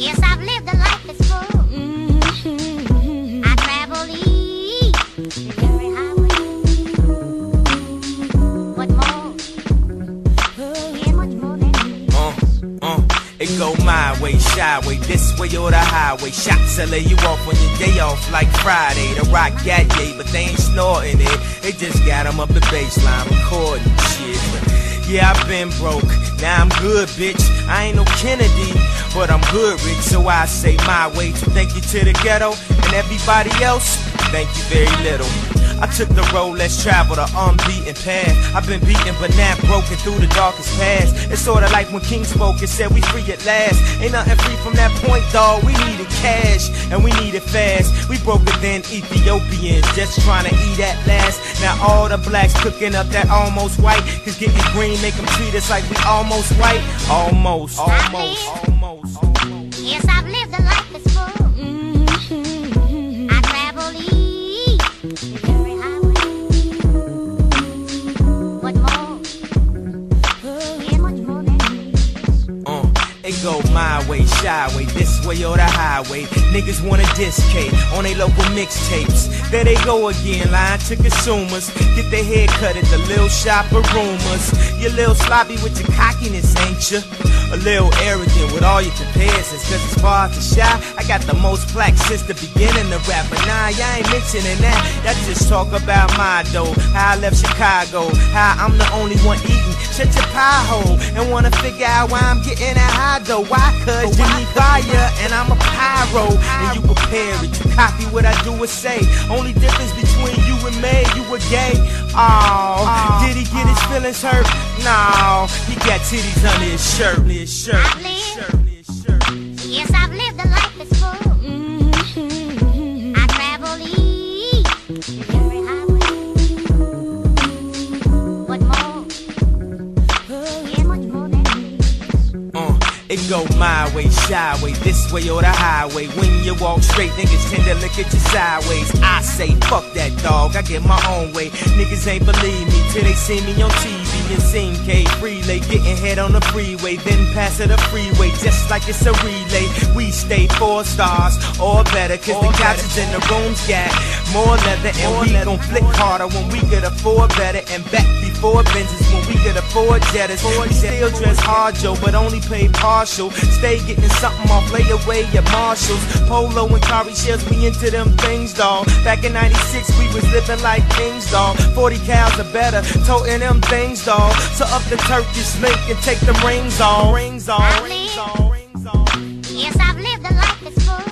Yes, I've lived a life that's full. I travel east, more? Yeah, much more than. Uh, uh, it go my way, Chi way, this way or the highway. Shots to lay you off on your day off like Friday. The rock got yay, but they ain't snorting it. They just got 'em up the baseline recording shit. Yeah, I've been broke, now I'm good, bitch. I ain't no Kennedy, but I'm good, rich. So I say my way thank you to the ghetto and everybody else. Thank you very little. I took the road less traveled, the unbeaten path. I've been beaten, but not broken through the darkest past. It's sorta like when King spoke and said we free at last. Ain't nothing free from that point, dawg. We needed cash and we needed fast. We broke it then Ethiopians just trying to eat at last. Now all the blacks cooking up that almost white. Cause getting green make them treat us like we almost white. Almost, almost, almost, almost. Yes, I've lived a life that's full. Go my way, Chi way, this way or the highway. Niggas wanna K on they local mixtapes. There they go again, lying to consumers. Get their hair cut at the little shop of rumors. You little sloppy with your cockiness, ain't you? A little arrogant with all your comparisons. Cause as far as the Chi, I got the most plaques since the beginning of rap. But nah, y'all ain't mentioning that. Y'all just talk about my dough. How I left Chicago. How I'm the only one eating. Shut your pie hole. And wanna figure out why I'm getting that high though. Why? Cause you need fire and I'm a pyro. And you prepare it. You copy what I do or say. Only difference between you and me, you were gay. Oh, did he get his feelings hurt? No, he got titties under his shirt. His shirt. His shirt. It go my way, Chi way, this way or the highway. When you walk straight, niggas tend to look at you sideways. I say, fuck that dog, I get my own way. Niggas ain't believe me till they see me on TV and seen K Relay getting head on the freeway, then pass it a freeway just like it's a relay. We stay four stars or better, cause the couches in the rooms got more leather and we gon' flick harder when we could afford better and back before Benzes when we could afford Jettas. We still dress hard, Joe, but only pay partial. Stay getting something off, lay away at Marshalls. Polo and Kari shells, we into them things, dawg. Back in 96, we was living like kings, dawg. 40 cows are better, toting them things, dawg. So up the Turkish link and take them rings on. Rings on, rings on, rings on. Yes, I've lived a life that's full.